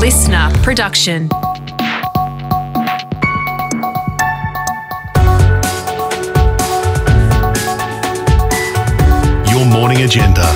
listener production. Your morning agenda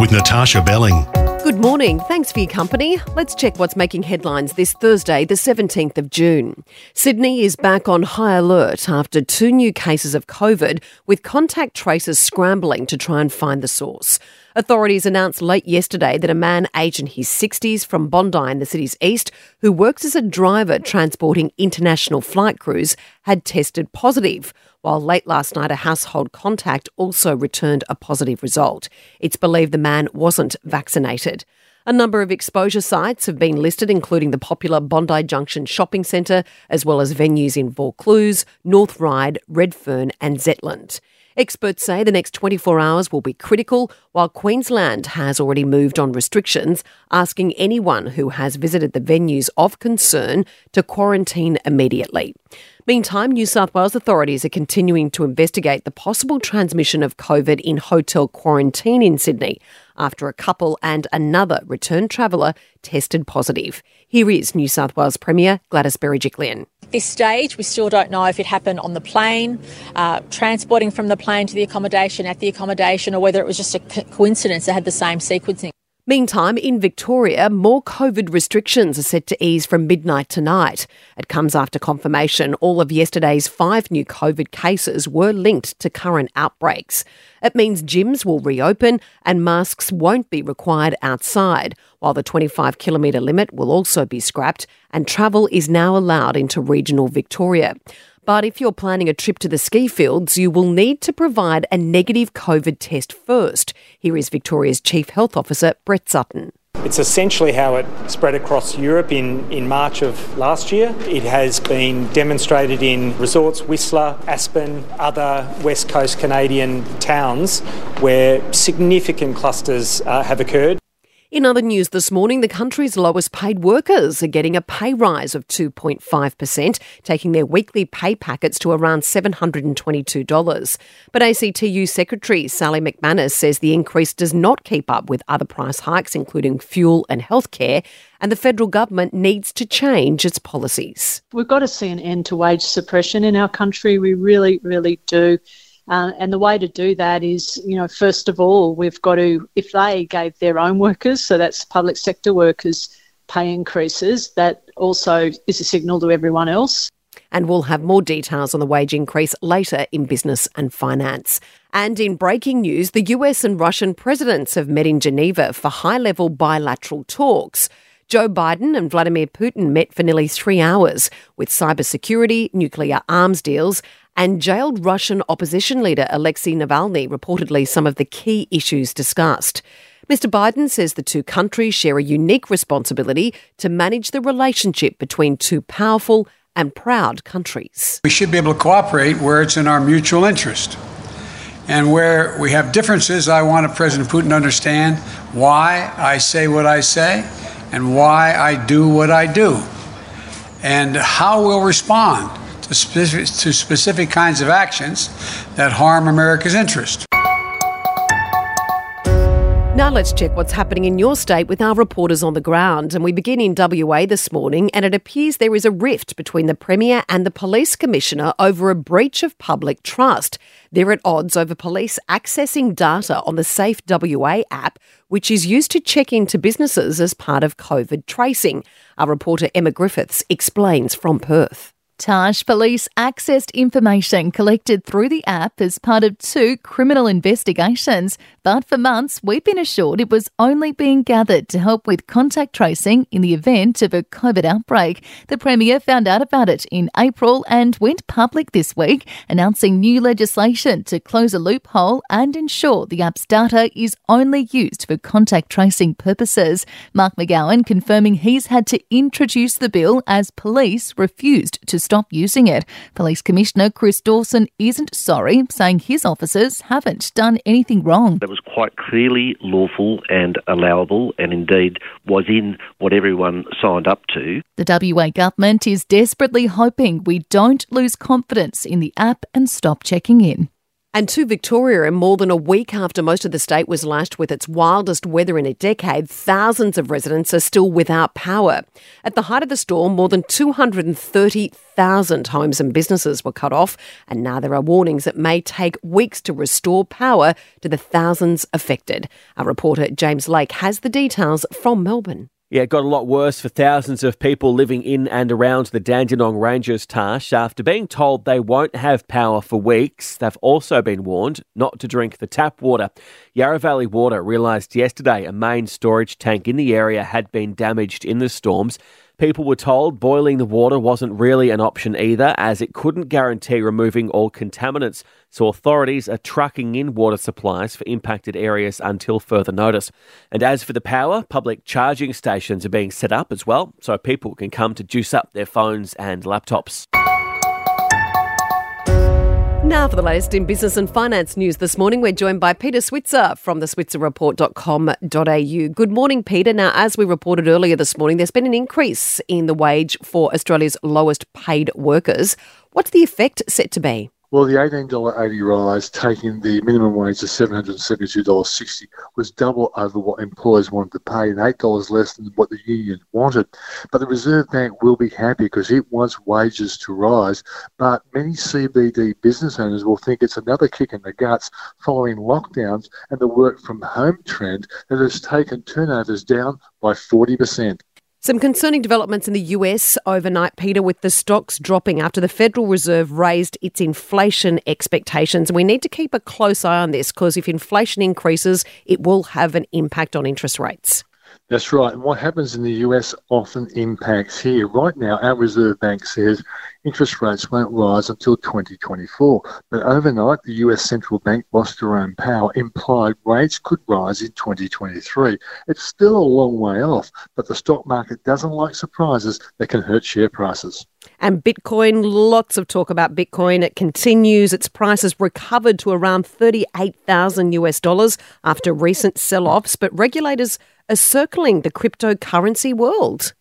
with Natasha Belling. Good morning. Thanks for your company. Let's check what's making headlines this Thursday, the 17th of June. Sydney is back on high alert after two new cases of COVID, with contact tracers scrambling to try and find the source. Authorities announced late yesterday that a man aged in his 60s from Bondi in the city's east, who works as a driver transporting international flight crews, had tested positive, while late last night a household contact also returned a positive result. It's believed the man wasn't vaccinated. A number of exposure sites have been listed, including the popular Bondi Junction shopping centre, as well as venues in Vaucluse, North Ryde, Redfern, and Zetland. Experts say the next 24 hours will be critical, while Queensland has already moved on restrictions, asking anyone who has visited the venues of concern to quarantine immediately. Meantime, New South Wales authorities are continuing to investigate the possible transmission of COVID in hotel quarantine in Sydney after a couple and another return traveller tested positive. Here is New South Wales Premier Gladys Berejiklian this stage, we still don't know if it happened on the plane, uh, transporting from the plane to the accommodation, at the accommodation, or whether it was just a coincidence that had the same sequencing. Meantime, in Victoria, more COVID restrictions are set to ease from midnight tonight. It comes after confirmation all of yesterday's five new COVID cases were linked to current outbreaks. It means gyms will reopen and masks won't be required outside, while the 25 kilometre limit will also be scrapped and travel is now allowed into regional Victoria. But if you're planning a trip to the ski fields, you will need to provide a negative COVID test first. Here is Victoria's Chief Health Officer, Brett Sutton. It's essentially how it spread across Europe in, in March of last year. It has been demonstrated in resorts, Whistler, Aspen, other West Coast Canadian towns where significant clusters uh, have occurred. In other news this morning, the country's lowest paid workers are getting a pay rise of 2.5%, taking their weekly pay packets to around $722. But ACTU Secretary Sally McManus says the increase does not keep up with other price hikes, including fuel and healthcare, and the federal government needs to change its policies. We've got to see an end to wage suppression in our country. We really, really do. Uh, and the way to do that is, you know, first of all, we've got to, if they gave their own workers, so that's public sector workers, pay increases, that also is a signal to everyone else. And we'll have more details on the wage increase later in business and finance. And in breaking news, the US and Russian presidents have met in Geneva for high level bilateral talks. Joe Biden and Vladimir Putin met for nearly three hours with cybersecurity, nuclear arms deals, and jailed Russian opposition leader Alexei Navalny reportedly some of the key issues discussed. Mr. Biden says the two countries share a unique responsibility to manage the relationship between two powerful and proud countries. We should be able to cooperate where it's in our mutual interest. And where we have differences, I want President Putin to understand why I say what I say and why I do what I do and how we'll respond to specific, to specific kinds of actions that harm America's interest. Let's check what's happening in your state with our reporters on the ground. And we begin in WA this morning, and it appears there is a rift between the Premier and the Police Commissioner over a breach of public trust. They're at odds over police accessing data on the Safe WA app, which is used to check into businesses as part of COVID tracing. Our reporter Emma Griffiths explains from Perth. Tash police accessed information collected through the app as part of two criminal investigations, but for months we've been assured it was only being gathered to help with contact tracing in the event of a COVID outbreak. The Premier found out about it in April and went public this week, announcing new legislation to close a loophole and ensure the app's data is only used for contact tracing purposes. Mark McGowan confirming he's had to introduce the bill as police refused to stop using it. Police Commissioner Chris Dawson isn't sorry, saying his officers haven't done anything wrong. That was quite clearly lawful and allowable, and indeed was in what everyone signed up to. The WA government is desperately hoping we don't lose confidence in the app and stop checking in. And to Victoria, in more than a week after most of the state was lashed with its wildest weather in a decade, thousands of residents are still without power. At the height of the storm, more than 230,000 homes and businesses were cut off, and now there are warnings it may take weeks to restore power to the thousands affected. Our reporter James Lake has the details from Melbourne. Yeah, it got a lot worse for thousands of people living in and around the Dandenong Ranges Tash. After being told they won't have power for weeks, they've also been warned not to drink the tap water. Yarra Valley Water realised yesterday a main storage tank in the area had been damaged in the storms. People were told boiling the water wasn't really an option either, as it couldn't guarantee removing all contaminants. So authorities are trucking in water supplies for impacted areas until further notice. And as for the power, public charging stations are being set up as well, so people can come to juice up their phones and laptops. Now for the latest in business and finance news this morning, we're joined by Peter Switzer from the switzerreport.com.au. Good morning, Peter. Now, as we reported earlier this morning, there's been an increase in the wage for Australia's lowest paid workers. What's the effect set to be? Well, the $18.80 rise, taking the minimum wage to $772.60, was double over what employers wanted to pay and $8 less than what the union wanted. But the Reserve Bank will be happy because it wants wages to rise. But many CBD business owners will think it's another kick in the guts following lockdowns and the work from home trend that has taken turnovers down by 40%. Some concerning developments in the US overnight, Peter, with the stocks dropping after the Federal Reserve raised its inflation expectations. We need to keep a close eye on this because if inflation increases, it will have an impact on interest rates. That's right. And what happens in the US often impacts here. Right now, our Reserve Bank says interest rates won't rise until 2024. But overnight, the US central bank boss Jerome Powell implied rates could rise in 2023. It's still a long way off, but the stock market doesn't like surprises that can hurt share prices. And Bitcoin, lots of talk about Bitcoin. It continues. Its price has recovered to around 38,000 US dollars after recent sell offs, but regulators are circling the cryptocurrency world.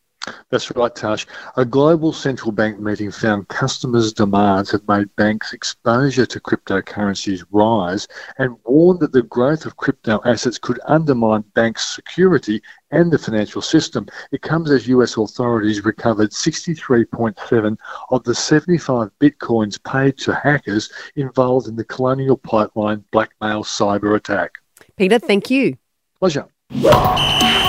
That's right, Tash. A global central bank meeting found customers' demands have made banks' exposure to cryptocurrencies rise and warned that the growth of crypto assets could undermine banks' security and the financial system. It comes as US authorities recovered 63.7 of the 75 bitcoins paid to hackers involved in the Colonial Pipeline blackmail cyber attack. Peter, thank you. Pleasure. Whoa!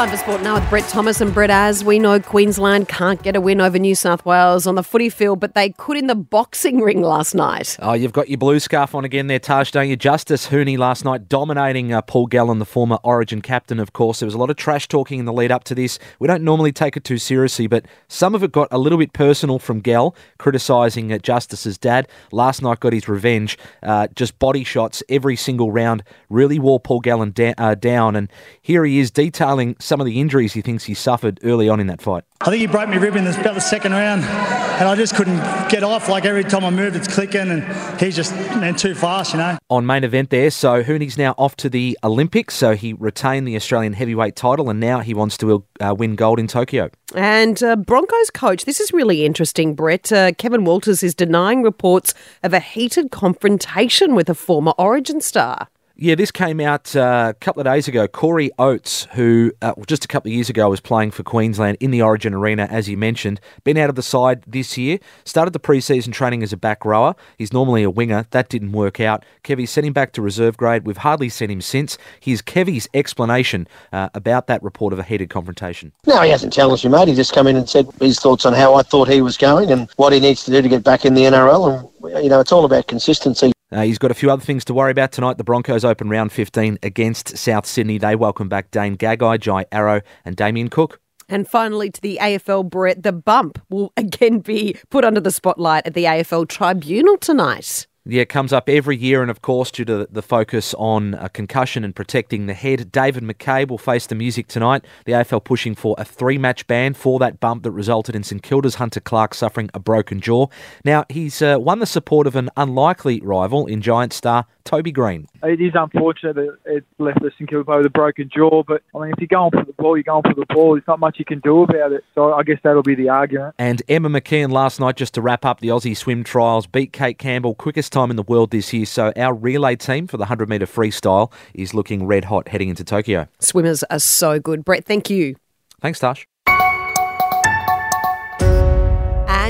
Time for sport now with Brett Thomas and Brett. As we know, Queensland can't get a win over New South Wales on the footy field, but they could in the boxing ring last night. Oh, you've got your blue scarf on again there, Taj, don't you? Justis Huni last night dominating uh, Paul Gallen, the former Origin captain, of course. There was a lot of trash talking in the lead up to this. We don't normally take it too seriously, but some of it got a little bit personal from Gell, criticising uh, Justis's dad. Last night got his revenge. Uh, just body shots every single round. Really wore Paul Gallen da- uh, down. And here he is detailing some of the injuries he thinks he suffered early on in that fight. I think he broke my rib in the, about the second round, and I just couldn't get off. Like every time I moved, it's clicking, and he's just man too fast, you know. On main event there, so Huni's now off to the Olympics. So he retained the Australian heavyweight title, and now he wants to uh, win gold in Tokyo. And uh, Broncos coach, this is really interesting, Brett. Uh, Kevin Walters is denying reports of a heated confrontation with a former Origin star. Yeah, this came out uh, a couple of days ago. Corey Oates, who uh, just a couple of years ago was playing for Queensland in the Origin Arena, as you mentioned, been out of the side this year. Started the preseason training as a back rower. He's normally a winger. That didn't work out. Kevy sent him back to reserve grade. We've hardly seen him since. Here's Kevy's explanation uh, about that report of a heated confrontation. No, he hasn't challenged you, mate. He just come in and said his thoughts on how I thought he was going and what he needs to do to get back in the NRL. And, you know, it's all about consistency. Uh, he's got a few other things to worry about tonight. The Broncos open round 15 against South Sydney. They welcome back Dane Gagai, Jai Arrow, and Damien Cook. And finally, to the AFL, Brett, the bump will again be put under the spotlight at the AFL Tribunal tonight. Yeah, it comes up every year, and of course, due to the focus on a concussion and protecting the head, David McCabe will face the music tonight. The AFL pushing for a three match ban for that bump that resulted in St Kilda's Hunter Clark suffering a broken jaw. Now, he's uh, won the support of an unlikely rival in Giant star Toby Greene. It is unfortunate that it left us St Kilda with a broken jaw, but I mean, if you're going for the ball, you're going for the ball. There's not much you can do about it. So I guess that'll be the argument. And Emma McKeon last night, just to wrap up the Aussie swim trials, beat Kate Campbell, quickest time in the world this year. So our relay team for the 100 metre freestyle is looking red hot heading into Tokyo. Swimmers are so good. Brett, thank you. Thanks, Tash.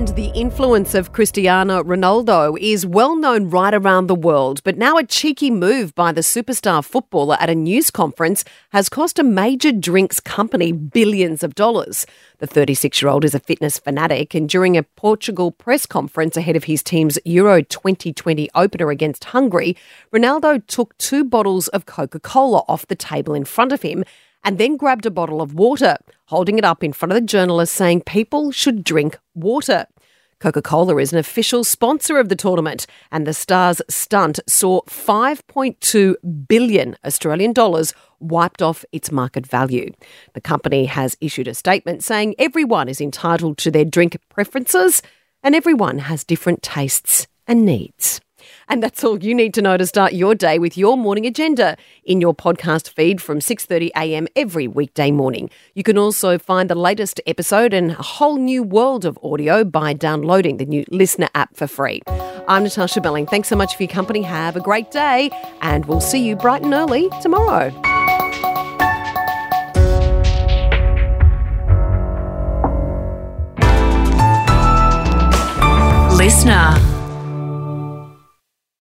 And the influence of Cristiano Ronaldo is well known right around the world, but now a cheeky move by the superstar footballer at a news conference has cost a major drinks company billions of dollars. The 36 year old is a fitness fanatic, and during a Portugal press conference ahead of his team's Euro 2020 opener against Hungary, Ronaldo took two bottles of Coca Cola off the table in front of him and then grabbed a bottle of water, holding it up in front of the journalist, saying people should drink water. Coca Cola is an official sponsor of the tournament, and the Stars stunt saw 5.2 billion Australian dollars wiped off its market value. The company has issued a statement saying everyone is entitled to their drink preferences and everyone has different tastes and needs. And that's all you need to know to start your day with your morning agenda in your podcast feed from 6:30 a.m. every weekday morning. You can also find the latest episode and a whole new world of audio by downloading the new Listener app for free. I'm Natasha Belling. Thanks so much for your company. Have a great day, and we'll see you bright and early tomorrow. Listener.